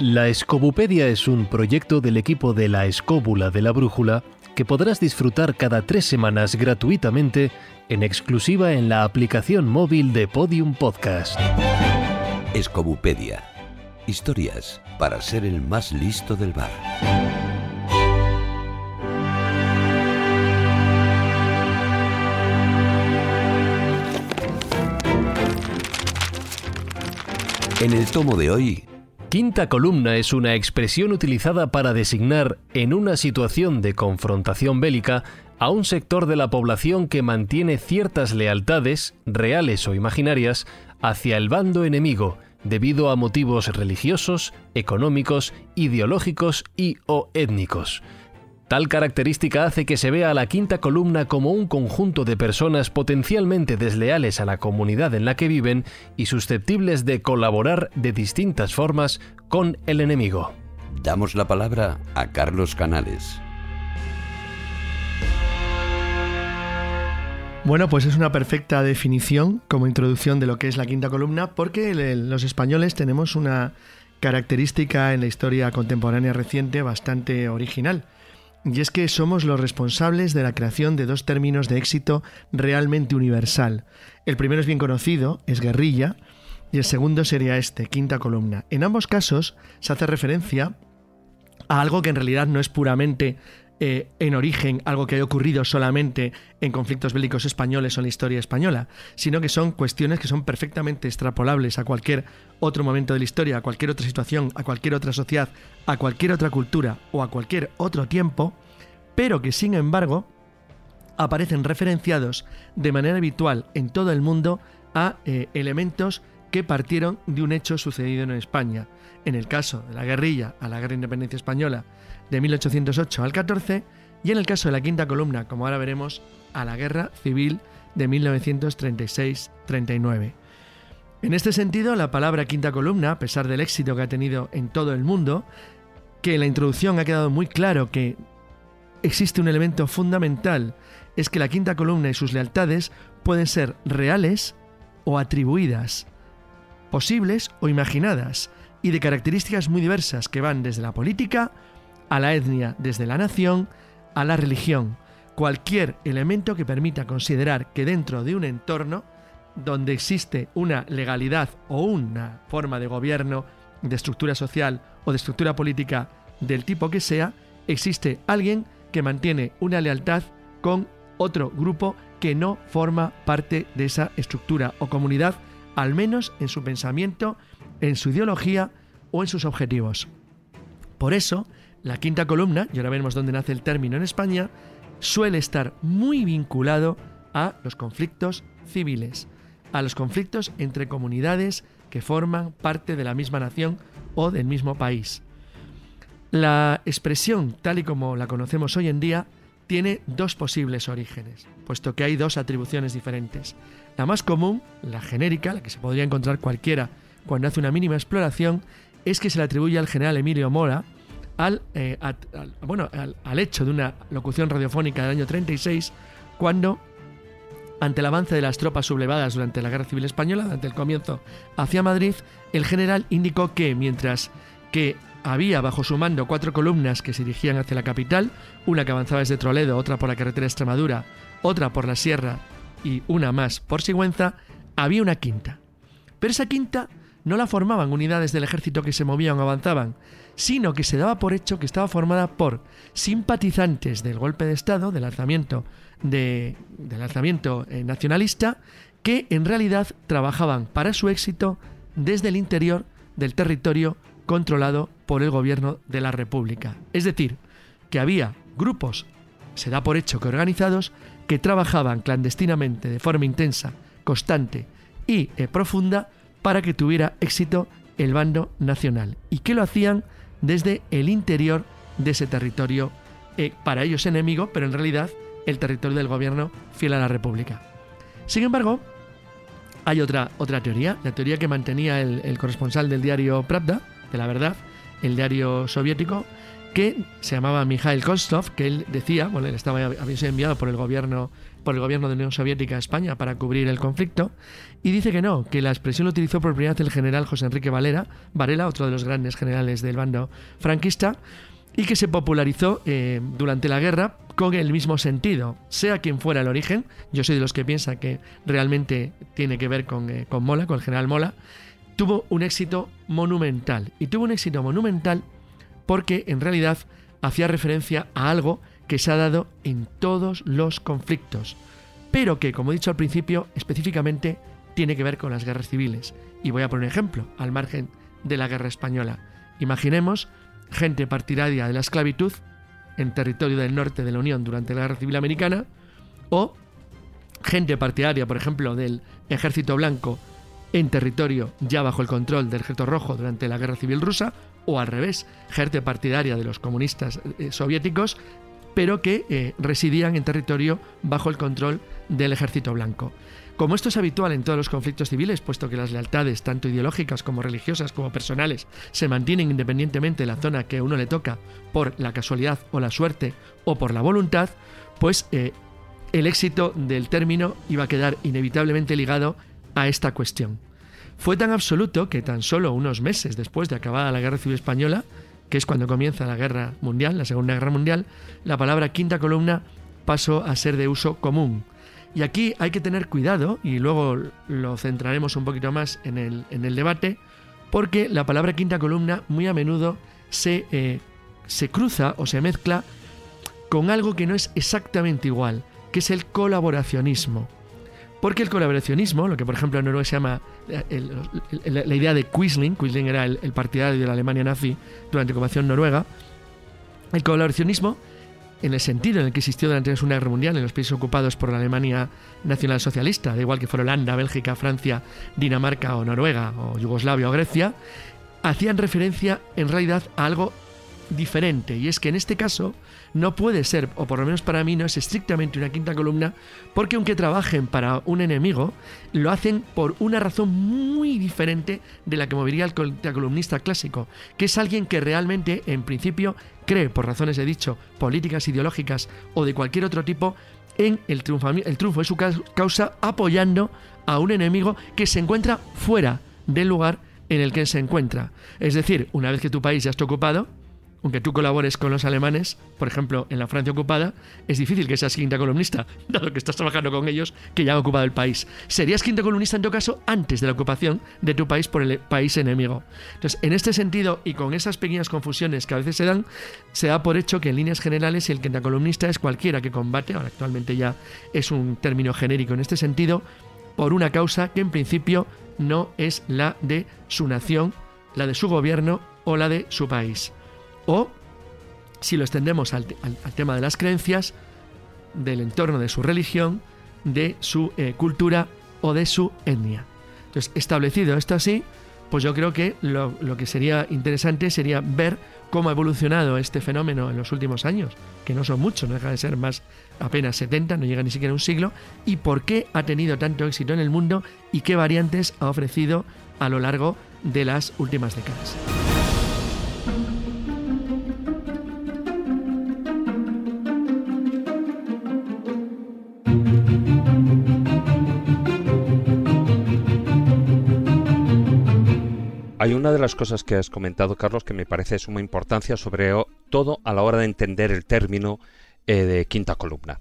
La Escobupedia es un proyecto del equipo de la Escóbula de la Brújula que podrás disfrutar cada tres semanas gratuitamente en exclusiva en la aplicación móvil de Podium Podcast. Escobupedia. Historias para ser el más listo del bar. En el tomo de hoy, Quinta columna es una expresión utilizada para designar, en una situación de confrontación bélica, a un sector de la población que mantiene ciertas lealtades, reales o imaginarias, hacia el bando enemigo, debido a motivos religiosos, económicos, ideológicos y o étnicos. Tal característica hace que se vea a la quinta columna como un conjunto de personas potencialmente desleales a la comunidad en la que viven y susceptibles de colaborar de distintas formas con el enemigo. damos la palabra a Carlos Canales. Bueno, pues es una perfecta definición como introducción de lo que es la quinta columna, porque los españoles tenemos una característica en la historia contemporánea reciente bastante original. Y es que somos los responsables de la creación de dos términos de éxito realmente universal. El primero es bien conocido, es guerrilla, y el segundo sería este, quinta columna. En ambos casos se hace referencia a algo que en realidad no es puramente eh, en origen algo que haya ocurrido solamente en conflictos bélicos españoles o en la historia española, sino que son cuestiones que son perfectamente extrapolables a cualquier otro momento de la historia, a cualquier otra situación, a cualquier otra sociedad, a cualquier otra cultura o a cualquier otro tiempo, pero que sin embargo aparecen referenciados de manera habitual en todo el mundo a eh, elementos que partieron de un hecho sucedido en España. En el caso de la guerrilla a la Guerra de Independencia Española de 1808 al 14 y en el caso de la quinta columna, como ahora veremos, a la Guerra Civil de 1936-39. En este sentido, la palabra quinta columna, a pesar del éxito que ha tenido en todo el mundo, que en la introducción ha quedado muy claro que existe un elemento fundamental, es que la quinta columna y sus lealtades pueden ser reales o atribuidas, posibles o imaginadas, y de características muy diversas que van desde la política a la etnia, desde la nación a la religión. Cualquier elemento que permita considerar que dentro de un entorno donde existe una legalidad o una forma de gobierno, de estructura social o de estructura política del tipo que sea, existe alguien que mantiene una lealtad con otro grupo que no forma parte de esa estructura o comunidad, al menos en su pensamiento, en su ideología o en sus objetivos. Por eso, la quinta columna, y ahora veremos dónde nace el término en España, suele estar muy vinculado a los conflictos civiles, a los conflictos entre comunidades que forman parte de la misma nación o del mismo país. La expresión, tal y como la conocemos hoy en día, tiene dos posibles orígenes, puesto que hay dos atribuciones diferentes. La más común, la genérica, la que se podría encontrar cualquiera cuando hace una mínima exploración, es que se le atribuye al general Emilio Mora al, eh, al- bueno, al, hecho de una locución radiofónica del año 36, cuando, ante el avance de las tropas sublevadas durante la Guerra Civil Española, durante el comienzo hacia Madrid, el general indicó que mientras que había bajo su mando cuatro columnas que se dirigían hacia la capital, una que avanzaba desde Toledo, otra por la carretera Extremadura, otra por la sierra y una más por Sigüenza, había una quinta. Pero esa quinta no la formaban unidades del ejército que se movían o avanzaban, sino que se daba por hecho que estaba formada por simpatizantes del golpe de Estado, del alzamiento, de- del alzamiento eh, nacionalista, que en realidad trabajaban para su éxito desde el interior del territorio controlado por el gobierno de la República. Es decir, que había grupos, se da por hecho que organizados, que trabajaban clandestinamente de forma intensa, constante y eh, profunda para que tuviera éxito el bando nacional y que lo hacían desde el interior de ese territorio, eh, para ellos enemigo, pero en realidad el territorio del gobierno fiel a la República. Sin embargo, hay otra, otra teoría, la teoría que mantenía el, corresponsal del diario Pravda, de la verdad, el diario soviético, que se llamaba Mikhail Kostov, que él decía, bueno, él estaba, había sido enviado por el gobierno por el gobierno de la Unión Soviética a España para cubrir el conflicto, y dice que no, que la expresión lo utilizó por primera el general José Enrique Valera, Varela, otro de los grandes generales del bando franquista, y que se popularizó eh, durante la guerra con el mismo sentido, sea quien fuera el origen, yo soy de los que piensa que realmente tiene que ver con, eh, con Mola, con el general Mola, tuvo un éxito monumental. Y tuvo un éxito monumental porque en realidad hacía referencia a algo que se ha dado en todos los conflictos, pero que, como he dicho al principio, específicamente tiene que ver con las guerras civiles. Y voy a poner un ejemplo, al margen de la guerra española. Imaginemos gente partidaria de la esclavitud en territorio del norte de la Unión durante la Guerra Civil Americana, o gente partidaria, por ejemplo, del Ejército Blanco en territorio ya bajo el control del Ejército Rojo durante la Guerra Civil Rusa, o al revés, gente partidaria de los comunistas eh, soviéticos pero que eh, residían en territorio bajo el control del ejército blanco. Como esto es habitual en todos los conflictos civiles, puesto que las lealtades, tanto ideológicas como religiosas como personales, se mantienen independientemente de la zona que uno le toca por la casualidad o la suerte o por la voluntad, pues eh, el éxito del término iba a quedar inevitablemente ligado a esta cuestión. Fue tan absoluto que tan solo unos meses después de acabada la Guerra Civil Española, que es cuando comienza la guerra mundial, la Segunda Guerra Mundial, la palabra quinta columna pasó a ser de uso común. Y aquí hay que tener cuidado, y luego lo centraremos un poquito más en el, en el debate, porque la palabra quinta columna muy a menudo se, eh, se cruza o se mezcla con algo que no es exactamente igual, que es el colaboracionismo. Porque el colaboracionismo, lo que por ejemplo en Noruega se llama eh, la idea de Quisling, Quisling era el, partidario de la Alemania nazi durante la ocupación noruega, el colaboracionismo, en el sentido en el que existió durante la Segunda Guerra Mundial en los países ocupados por la Alemania nacional socialista, da igual que fuera Holanda, Bélgica, Francia, Dinamarca o Noruega o Yugoslavia o Grecia, hacían referencia en realidad a algo diferente. Y es que en este caso no puede ser, o por lo menos para mí no es estrictamente una quinta columna, porque aunque trabajen para un enemigo, lo hacen por una razón muy diferente de la que movería el columnista clásico, que es alguien que realmente, en principio, cree, por razones he dicho, políticas, ideológicas o de cualquier otro tipo, en el triunfo, el triunfo de su causa apoyando a un enemigo que se encuentra fuera del lugar en el que se encuentra. Es decir, una vez que tu país ya está ocupado, aunque tú colabores con los alemanes, por ejemplo, en la Francia ocupada, es difícil que seas quinta columnista, dado que estás trabajando con ellos que ya han ocupado el país. Serías quinta columnista en todo caso antes de la ocupación de tu país por el país enemigo. Entonces, en este sentido y con esas pequeñas confusiones que a veces se dan, se da por hecho que en líneas generales el quinta columnista es cualquiera que combate, ahora actualmente ya es un término genérico en este sentido, por una causa que en principio no es la de su nación, la de su gobierno o la de su país. O, si lo extendemos al, tema de las creencias, del entorno de su religión, de su eh, cultura o de su etnia. Entonces, establecido esto así, pues yo creo que lo, que sería interesante sería ver cómo ha evolucionado este fenómeno en los últimos años, que no son muchos, no deja de ser más apenas 70, no llega ni siquiera a un siglo, y por qué ha tenido tanto éxito en el mundo y qué variantes ha ofrecido a lo largo de las últimas décadas. Una de las cosas que has comentado, Carlos, que me parece de suma importancia, sobre todo a la hora de entender el término eh, de quinta columna.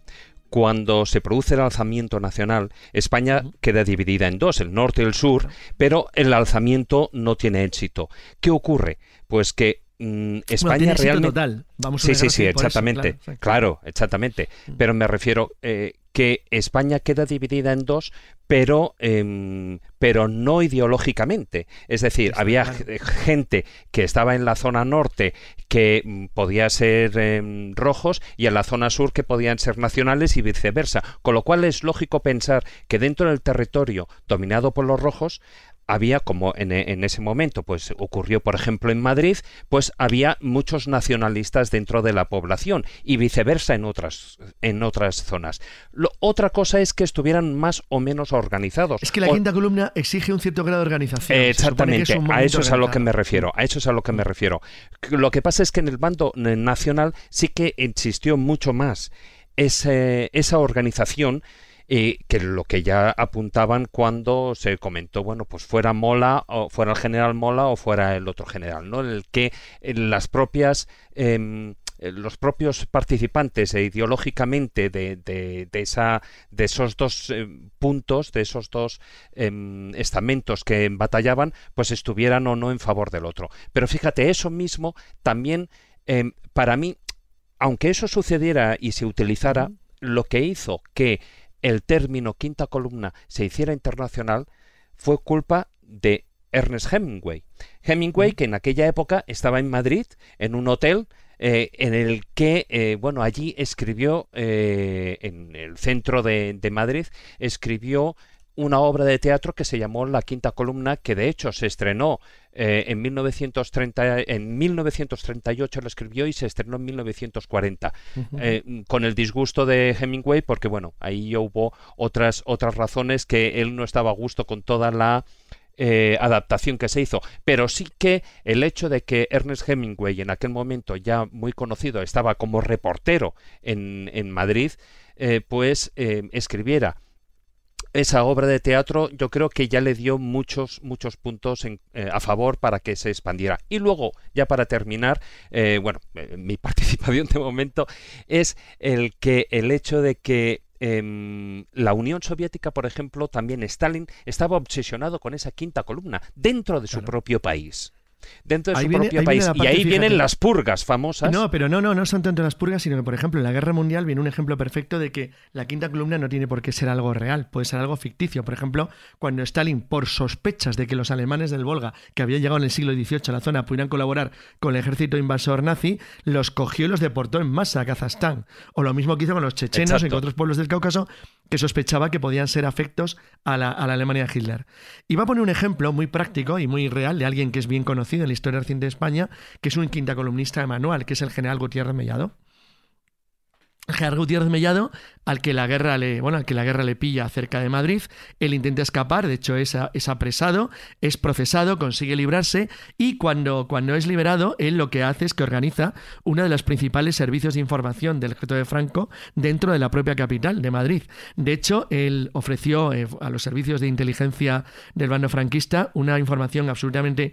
Cuando se produce el alzamiento nacional, España queda dividida en dos, el norte y el sur, pero el alzamiento no tiene éxito. ¿Qué ocurre? Pues que mm, España realmente total. Vamos sí, sí, sí, exactamente. claro, exactamente. Mm. Pero me refiero eh, que España queda dividida en dos, pero, em, pero no ideológicamente. Es decir, había gente que estaba en la zona norte que mm, podía ser em, rojos y en la zona sur que podían ser nacionales y viceversa. Con lo cual es lógico pensar que dentro del territorio dominado por los rojos había, como en, en, ese momento, pues ocurrió, por ejemplo, en Madrid, pues había muchos nacionalistas dentro de la población y viceversa en otras, en otras zonas. Lo, otra cosa es que estuvieran más o menos organizados. Es que la quinta columna exige un cierto grado de organización. exactamente, a eso es a lo que me refiero, a eso es a lo que me refiero. Lo que pasa es que en el bando nacional sí que existió mucho más ese, esa organización y que lo que ya apuntaban cuando se comentó, bueno, pues fuera Mola o fuera el general Mola o fuera el otro general, ¿no? El que las propias em, los propios participantes e ideológicamente de, de, esa, de esos dos eh, puntos, de esos dos em, estamentos que batallaban, pues estuvieran o no en favor del otro. Pero fíjate, eso mismo también, em, para mí, aunque eso sucediera y se utilizara, lo que hizo que el término quinta columna se hiciera internacional fue culpa de Ernest Hemingway. Hemingway, que en aquella época estaba en Madrid, en un hotel, eh, en el que, eh, bueno, allí escribió, eh, en el centro de, de, Madrid, escribió una obra de teatro que se llamó La Quinta Columna, que de hecho se estrenó eh, en, 1930, en 1938 lo escribió y se estrenó en 1940, eh, con el disgusto de Hemingway, porque bueno, ahí hubo otras, otras razones que él no estaba a gusto con toda la eh, adaptación que se hizo, pero sí que el hecho de que Ernest Hemingway, en aquel momento ya muy conocido, estaba como reportero en, en Madrid, pues escribiera esa obra de teatro yo creo que ya le dio muchos muchos puntos eh, a favor para que se expandiera. Y luego ya para terminar eh, bueno eh, mi participación de momento es el que el hecho de que em, la Unión Soviética, por ejemplo, también Stalin estaba obsesionado con esa quinta columna dentro de su propio país dentro de su propio país. y ahí vienen las purgas famosas. No, pero no, no, no son tanto las purgas, sino que, por ejemplo, en la Guerra Mundial viene un ejemplo perfecto de que la quinta columna no tiene por qué ser algo real, puede ser algo ficticio. Por ejemplo, cuando Stalin, por sospechas de que los alemanes del Volga, que habían llegado en el siglo XVIII a la zona, pudieran colaborar con el ejército invasor nazi, los cogió y los deportó en masa a Kazajstán. O lo mismo que hizo con los chechenos y con otros pueblos del Cáucaso, que sospechaba que podían ser afectos a la, a la Alemania de Hitler. Y va a poner un ejemplo muy práctico y muy real de alguien que es bien conocido en la historia reciente de España, que es un quinta columnista de manual, que es el general Gutiérrez Mellado. Gerardo Gutiérrez Mellado, al que la guerra le, bueno, al que la guerra le pilla cerca de Madrid, él intenta escapar, de hecho es, es, apresado, es procesado, consigue librarse y cuando, cuando es liberado, él lo que hace es que organiza uno de los principales servicios de información del ejército de Franco dentro de la propia capital de Madrid. De hecho, él ofreció eh, a los servicios de inteligencia del bando franquista una información absolutamente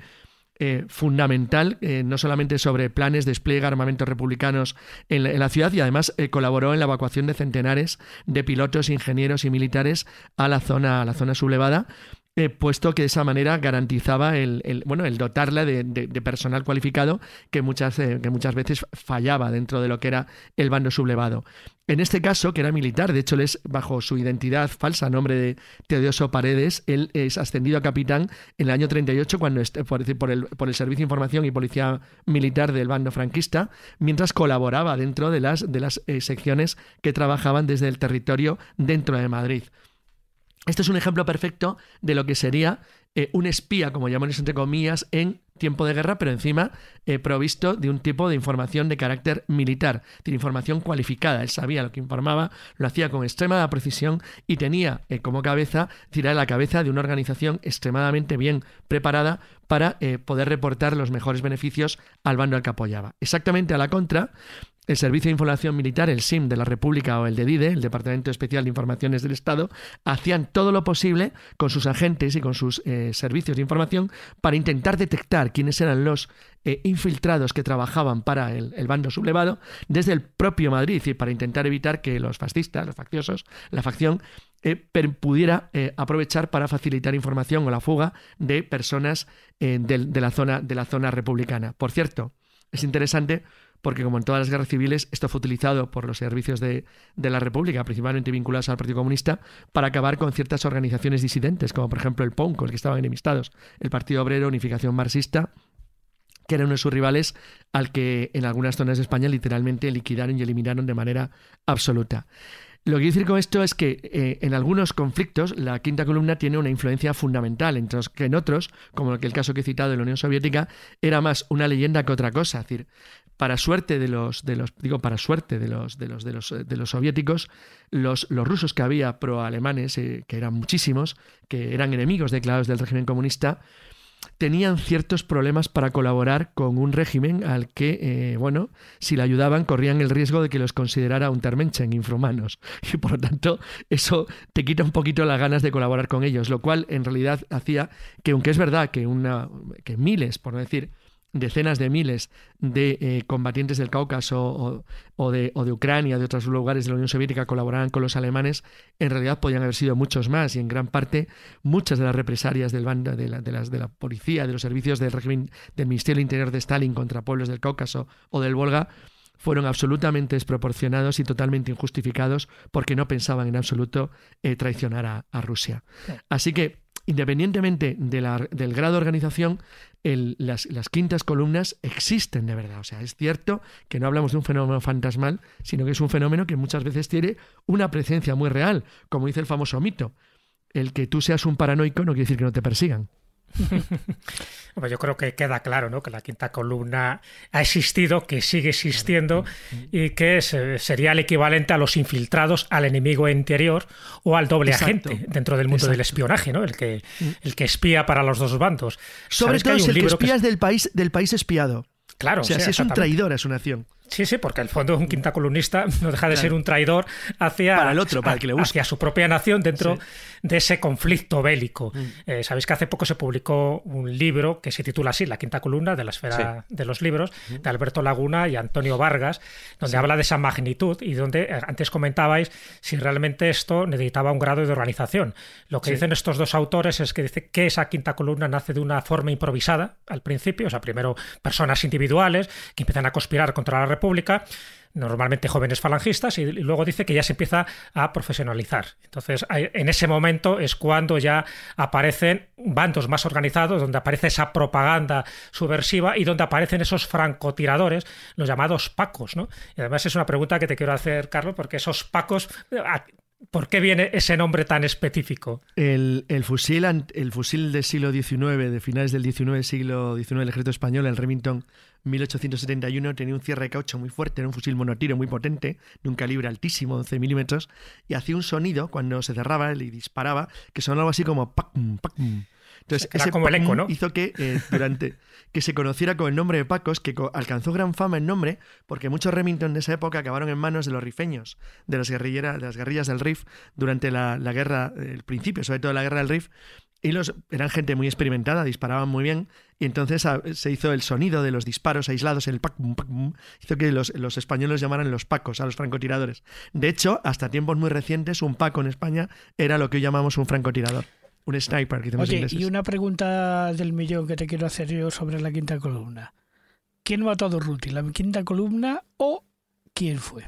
eh, fundamental, eh, no solamente sobre planes, de despliegue, armamentos republicanos en la, ciudad, y además eh, colaboró en la evacuación de centenares de pilotos, ingenieros y militares a la zona, a la zona sublevada puesto que de esa manera garantizaba el, bueno, el dotarla de, personal cualificado que muchas, eh, que muchas veces fallaba dentro de lo que era el bando sublevado. En este caso, que era militar, de hecho, él es, bajo su identidad falsa, nombre de Teodoso Paredes, él es ascendido a capitán en el año 38 cuando por, por, el, por el Servicio de Información y Policía Militar del bando franquista, mientras colaboraba dentro de las, de las eh, secciones que trabajaban desde el territorio dentro de Madrid. Este es un ejemplo perfecto de lo que sería eh, un espía, como llamamos entre comillas, en tiempo de guerra, pero encima eh, provisto de un tipo de información de carácter militar, de información cualificada. Él sabía lo que informaba, lo hacía con extrema precisión y tenía eh, como cabeza tirar la cabeza de una organización extremadamente bien preparada para poder reportar los mejores beneficios al bando al que apoyaba. Exactamente a la contra, el Servicio de Información Militar, el SIM de la República o el de DIDE, el Departamento Especial de Informaciones del Estado, hacían todo lo posible con sus agentes y con sus eh, servicios de información para intentar detectar quiénes eran los eh, infiltrados que trabajaban para el, bando sublevado desde el propio Madrid y para intentar evitar que los fascistas, los facciosos, la facción eh, pudiera aprovechar para facilitar información o la fuga de personas de, la zona, de la zona republicana. Por cierto, es interesante porque como en todas las guerras civiles, esto fue utilizado por los servicios de, la República, principalmente vinculados al Partido Comunista, para acabar con ciertas organizaciones disidentes, como por ejemplo el PON, con el que estaban enemistados, el Partido Obrero, Unificación Marxista, que era uno de sus rivales al que en algunas zonas de España literalmente liquidaron y eliminaron de manera absoluta. Lo que quiero decir con esto es que eh, en algunos conflictos la quinta columna tiene una influencia fundamental, entre que en otros, como el caso que he citado de la Unión Soviética, era más una leyenda que otra cosa. Es decir, para suerte de los, de los digo, para suerte de los, de los, soviéticos, los, rusos que había pro-alemanes, eh, que eran muchísimos, que eran enemigos declarados del régimen comunista, tenían ciertos problemas para colaborar con un régimen al que, eh, bueno, si le ayudaban corrían el riesgo de que los considerara un termenchen, infrahumanos. Y por lo tanto, eso te quita un poquito las ganas de colaborar con ellos, lo cual en realidad hacía que, aunque es verdad que, una, que miles, por no decir decenas de miles de eh, combatientes del Cáucaso o, de, o, de, Ucrania, de otros lugares de la Unión Soviética colaboraban con los alemanes, en realidad podían haber sido muchos más y en gran parte muchas de las represalias del banda, de, la, de, las, de la policía, de los servicios del régimen del Ministerio del Interior de Stalin contra pueblos del Cáucaso o del Volga fueron absolutamente desproporcionados y totalmente injustificados porque no pensaban en absoluto eh, traicionar a Rusia. Así que independientemente del grado de organización, las, quintas columnas existen de verdad. O sea, es cierto que no hablamos de un fenómeno fantasmal, sino que es un fenómeno que muchas veces tiene una presencia muy real, como dice el famoso mito. El que tú seas un paranoico no quiere decir que no te persigan. Yo creo que queda claro ¿no? que la quinta columna ha existido, que sigue existiendo y que sería el equivalente a los infiltrados al enemigo interior o al doble agente dentro del mundo del espionaje, ¿no? el, que, mm. el que espía para los dos bandos. Sobre todo es el que espías del, país, del país espiado. Claro, o sea, si es un traidor a su nación. Sí, sí, porque el fondo un quinta columnista no deja de ser un traidor hacia, para el otro, para que le hacia su propia nación dentro de ese conflicto bélico. Mm. Eh, Sabéis que hace poco se publicó un libro que se titula así, La quinta columna de la esfera de los libros, de Alberto Laguna y Antonio Vargas, donde habla de esa magnitud y donde eh, antes comentabais si realmente esto necesitaba un grado de organización. Lo que dicen estos dos autores es que dice que esa quinta columna nace de una forma improvisada al principio, o sea, primero personas individuales que empiezan a conspirar contra la República normalmente jóvenes falangistas, y, luego dice que ya se empieza a profesionalizar. Entonces, en ese momento es cuando ya aparecen bandos más organizados, donde aparece esa propaganda subversiva y donde aparecen esos francotiradores, los llamados pacos. ¿no? Y además es una pregunta que te quiero hacer, Carlos, porque esos pacos... ¿Por qué viene ese nombre tan específico? El, fusil, el fusil del siglo XIX, de finales del XIX, siglo XIX, el ejército español, el Remington 1871 tenía un cierre de caucho muy fuerte, era un fusil monotiro muy potente, de un calibre altísimo, 11 milímetros, y hacía un sonido cuando se cerraba y disparaba, que sonaba así como Entonces, ese como el eco, ¿no? hizo que eh, durante que se conociera con el nombre de Pacos, que alcanzó gran fama el nombre, porque muchos Remington de esa época acabaron en manos de los rifeños, de las, guerrilleras, de las guerrillas del Rif, durante la, la guerra, el principio, sobre todo la guerra del Rif, y los, eran gente muy experimentada, disparaban muy bien, y entonces ah, se hizo el sonido de los disparos aislados, el pac, pac, hizo que los, los, españoles llamaran los pacos a los francotiradores. De hecho, hasta tiempos muy recientes, un paco en España era lo que hoy llamamos un francotirador. Un sniper, que Oye, y una pregunta del millón que te quiero hacer yo sobre la quinta columna. ¿Quién mató a Durruti? ¿La quinta columna o quién fue?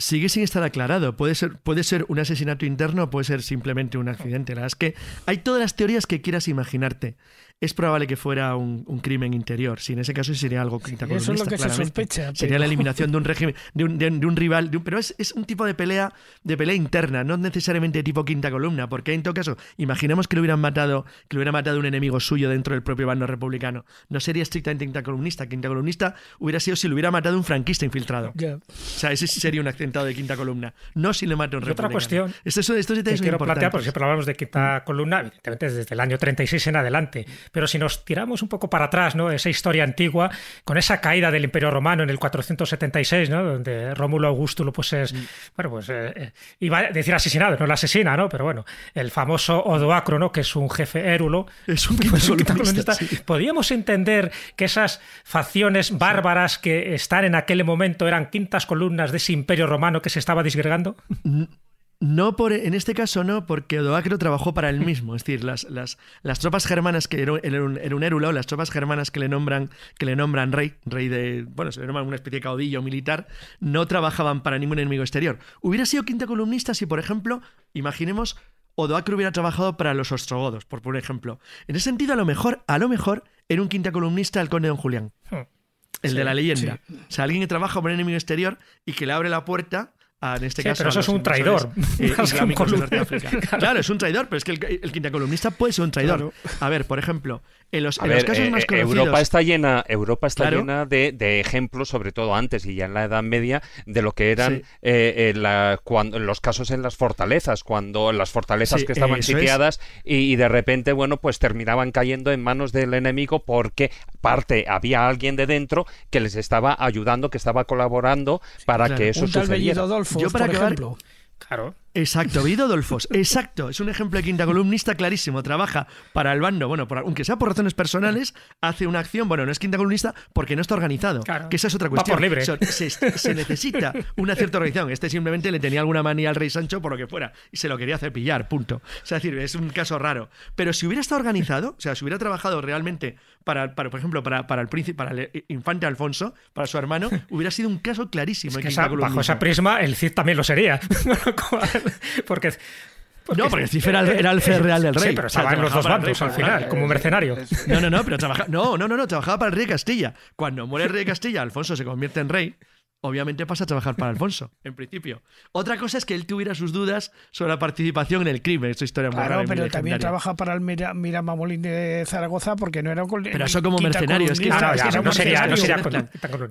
Sigue sin estar aclarado. Puede ser, puede ser un asesinato interno o puede ser simplemente un accidente. La verdad es que hay todas las teorías que quieras imaginarte es probable que fuera un, crimen interior. Si en ese caso sería algo sí, Eso es lo que se sospecha. Sería la eliminación de un régimen, de un, de, un rival. pero es, es, un tipo de pelea, de pelea interna, no necesariamente tipo quinta columna, porque en todo caso, imaginemos que lo hubieran matado, que lo hubiera matado un enemigo suyo dentro del propio bando republicano. No sería estrictamente quinta columnista. Quinta columnista hubiera sido si lo hubiera matado un franquista infiltrado. O sea, ese sería un accidentado de quinta columna. No si le mata un republicano. Otra cuestión. Esto, esto, esto quiero plantear, porque siempre hablamos de quinta columna, evidentemente desde el año 36 en adelante. Pero si nos tiramos un poco para atrás, ¿no? Esa historia antigua, con esa caída del Imperio Romano en el 476, ¿no? Donde Rómulo Augusto pues es, mm. bueno, pues eh, eh, iba a decir asesinado, no la asesina, ¿no? Pero bueno, el famoso Odoacro, ¿no? Que es un jefe érulo. Es un columnista. Podríamos entender que esas facciones bárbaras que están en aquel momento eran quintas columnas de ese Imperio Romano que se estaba disgregando. No por, en este caso no, porque Odoacro trabajó para él mismo. Es decir, las, las, las tropas germanas, que era un, era un las tropas germanas que le nombran, que le nombran rey, rey de. Bueno, se le nombran una especie de caudillo militar, no trabajaban para ningún enemigo exterior. Hubiera sido quinta columnista si, por ejemplo, imaginemos, Odoacro hubiera trabajado para los ostrogodos, por, por ejemplo. En ese sentido, a lo mejor, a lo mejor, era un quinta columnista el conde don Julián. Hmm. El de la leyenda. O sea, alguien que trabaja para un enemigo exterior y que le abre la puerta en este sí, caso. Pero eso es un traidor. Eh, claro. es un traidor, pero es que el, quinta columnista puede ser un traidor. A ver, por ejemplo, en los, casos eh, más eh, conocidos. Europa está llena, Europa está llena de, ejemplos, sobre todo antes y ya en la Edad Media, de lo que eran la, cuando, los casos en las fortalezas, cuando las fortalezas que estaban sitiadas y, de repente, bueno, pues terminaban cayendo en manos del enemigo porque parte había alguien de dentro que les estaba ayudando, que estaba colaborando para que eso un tal sucediera. Yo para por ejemplo. Claro. Exacto, Vido Dolfos, exacto. Es un ejemplo de quinta columnista clarísimo. Trabaja para el bando, bueno, aunque sea por razones personales, hace una acción, bueno, no es quinta columnista porque no está organizado. Que esa es otra cuestión. por libre. se, necesita una cierta organización. Este simplemente le tenía alguna manía al rey Sancho por lo que fuera y se lo quería hacer pillar, punto. O sea, es decir, es un caso raro. Pero si hubiera estado organizado, o sea, si hubiera trabajado realmente para, para por ejemplo, para, para el príncipe, para el infante Alfonso, para su hermano, hubiera sido un caso clarísimo. Es que bajo esa prisma, el Cid también lo sería. porque no, porque Cif era, el fe real del rey. Sí, pero estaba en los dos bandos al final, como mercenario. No, no, no, pero trabajaba, no, no, no, no, trabajaba para el rey de Castilla. Cuando muere el rey de Castilla, Alfonso se convierte en rey. Obviamente pasa a trabajar para Alfonso, en principio. Otra cosa es que él tuviera sus dudas sobre la participación en el crimen. Esta historia muy claro, pero también trabaja para el Mira, Miramamolín de Zaragoza porque no era un Pero eso como mercenario. Es que ah, no, sería, no sería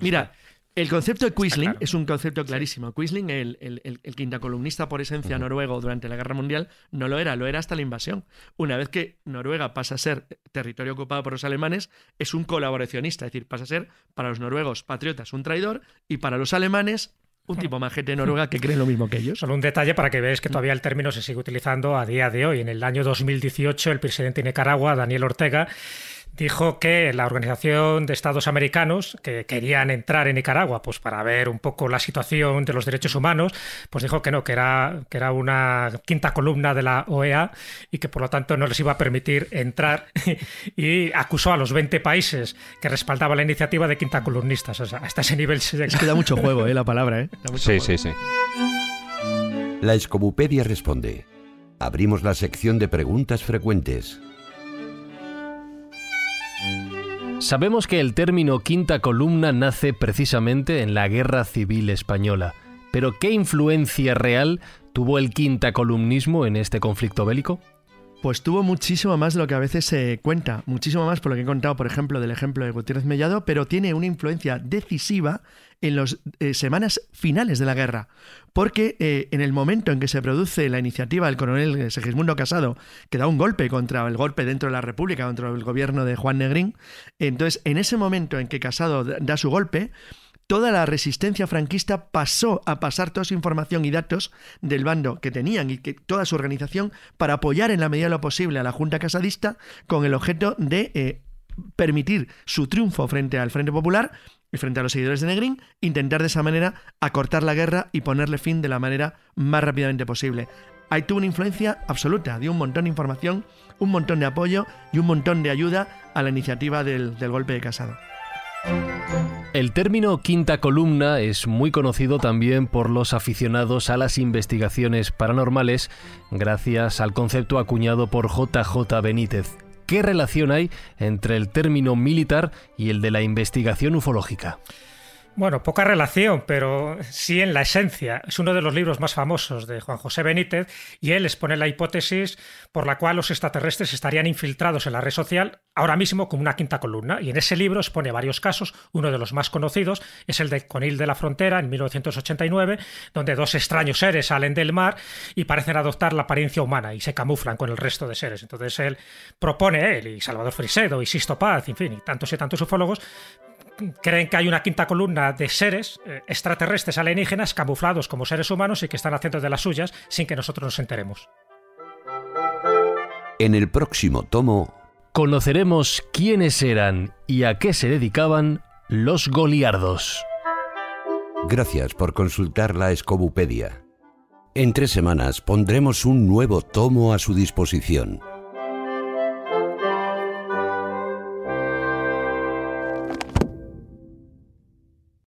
Mira, el concepto de Quisling es un concepto clarísimo. Quisling, el, el, el, quinta columnista por esencia noruego durante la Guerra Mundial, no lo era, lo era hasta la invasión. Una vez que Noruega pasa a ser territorio ocupado por los alemanes, es un colaboracionista, es decir, pasa a ser para los noruegos patriotas un traidor y para los alemanes un tipo majete de Noruega que cree lo mismo que ellos. Solo un detalle para que veáis que todavía el término se sigue utilizando a día de hoy. En el año 2018, el presidente de Nicaragua, Daniel Ortega, dijo que la Organización de Estados Americanos, que querían entrar en Nicaragua pues para ver un poco la situación de los derechos humanos, pues dijo que no, que era, que era una quinta columna de la OEA y que por lo tanto no les iba a permitir entrar y acusó a los 20 países que respaldaban la iniciativa de quinta columnistas. O sea, hasta ese nivel se Es que da mucho juego, ¿eh? La palabra, ¿eh? sí, sí, sí. La Escobupedia responde. Abrimos la sección de preguntas frecuentes. Sabemos que el término quinta columna nace precisamente en la Guerra Civil Española, pero ¿qué influencia real tuvo el quinta columnismo en este conflicto bélico? Pues tuvo muchísimo más de lo que a veces se cuenta, muchísimo más por lo que he contado, por ejemplo, del ejemplo de Gutiérrez Mellado, pero tiene una influencia decisiva en las eh, semanas finales de la guerra, porque eh, en el momento en que se produce la iniciativa del coronel Segismundo Casado, que da un golpe contra el golpe dentro de la República, contra el gobierno de Juan Negrín, entonces en ese momento en que Casado da su golpe, toda la resistencia franquista pasó a pasar toda su información y datos del bando que tenían y que toda su organización para apoyar en la medida de lo posible a la Junta Casadista con el objeto de eh, permitir su triunfo frente al Frente Popular y frente a los seguidores de Negrín, intentar de esa manera acortar la guerra y ponerle fin de la manera más rápidamente posible. Ahí tuvo una influencia absoluta, dio un montón de información, un montón de apoyo y un montón de ayuda a la iniciativa del, del golpe de Casado. El término quinta columna es muy conocido también por los aficionados a las investigaciones paranormales gracias al concepto acuñado por JJ Benítez. ¿Qué relación hay entre el término militar y el de la investigación ufológica? Bueno, poca relación, pero sí en la esencia. Es uno de los libros más famosos de Juan José Benítez y él expone la hipótesis por la cual los extraterrestres estarían infiltrados en la red social ahora mismo como una quinta columna. Y en ese libro expone varios casos. Uno de los más conocidos es el de Conil de la Frontera en 1989, donde dos extraños seres salen del mar y parecen adoptar la apariencia humana y se camuflan con el resto de seres. Entonces él propone, él y Salvador Frisedo y Sisto Paz, en fin, y tantos y tantos ufólogos, creen que hay una quinta columna de seres eh, extraterrestres alienígenas camuflados como seres humanos y que están haciendo de las suyas sin que nosotros nos enteremos. En el próximo tomo conoceremos quiénes eran y a qué se dedicaban los goliardos. Gracias por consultar la Escobupedia. En tres semanas pondremos un nuevo tomo a su disposición.